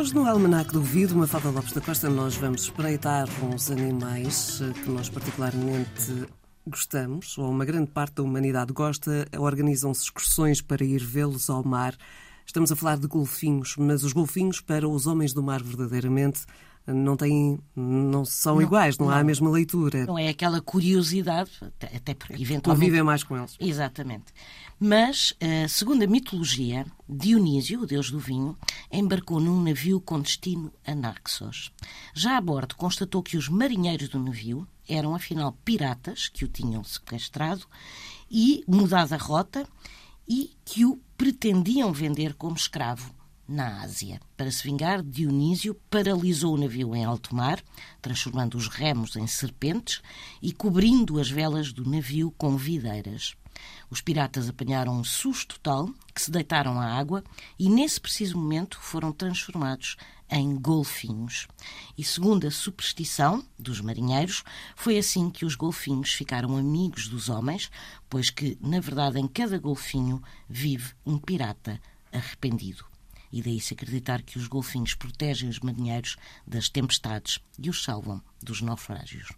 Hoje no Almanac do Ouvido, uma Fada Lopes da Costa, nós vamos espreitar uns animais eh, que nós particularmente gostamos, ou uma grande parte da humanidade gosta, organizam-se excursões para ir vê-los ao mar. Estamos a falar de golfinhos, mas os golfinhos, para os homens do mar, verdadeiramente, não têm, não são não, iguais, não, não, há a mesma leitura. Não é aquela curiosidade, até porque eventualmente... Convivem mais com eles. Exatamente. Mas, eh, segundo a mitologia, Dionísio, o deus do vinho, embarcou num navio com destino a Naxos. Já a bordo, constatou que os marinheiros do navio eram, afinal, piratas que o tinham sequestrado e mudado a rota e que o pretendiam vender como escravo na Ásia. Para se vingar, Dionísio paralisou o navio em alto mar, transformando os remos em serpentes e cobrindo as velas do navio com videiras. Os piratas apanharam um susto tal que se deitaram à água e, nesse preciso momento, foram transformados em golfinhos. E, segundo a superstição dos marinheiros, foi assim que os golfinhos ficaram amigos dos homens, pois que, na verdade, em cada golfinho vive um pirata arrependido e daí se acreditar que os golfinhos protegem os marinheiros das tempestades e os salvam dos naufrágios.